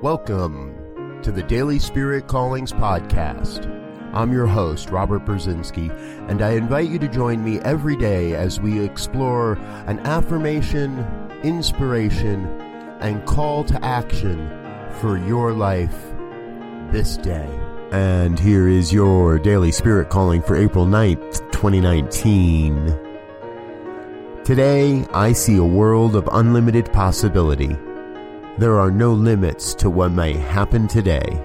Welcome to the Daily Spirit Callings Podcast. I'm your host, Robert Brzezinski, and I invite you to join me every day as we explore an affirmation, inspiration, and call to action for your life this day. And here is your Daily Spirit Calling for April 9th, 2019. Today, I see a world of unlimited possibility. There are no limits to what may happen today.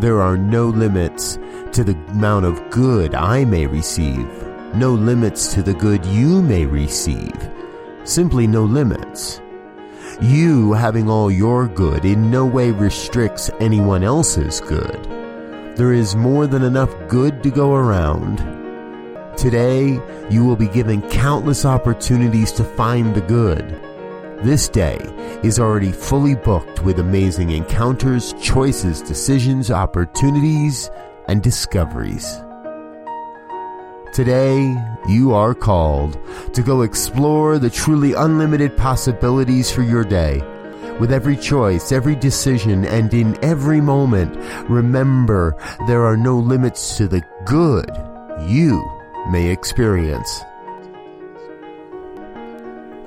There are no limits to the amount of good I may receive. No limits to the good you may receive. Simply no limits. You having all your good in no way restricts anyone else's good. There is more than enough good to go around. Today, you will be given countless opportunities to find the good. This day is already fully booked with amazing encounters, choices, decisions, opportunities, and discoveries. Today, you are called to go explore the truly unlimited possibilities for your day. With every choice, every decision, and in every moment, remember there are no limits to the good you may experience.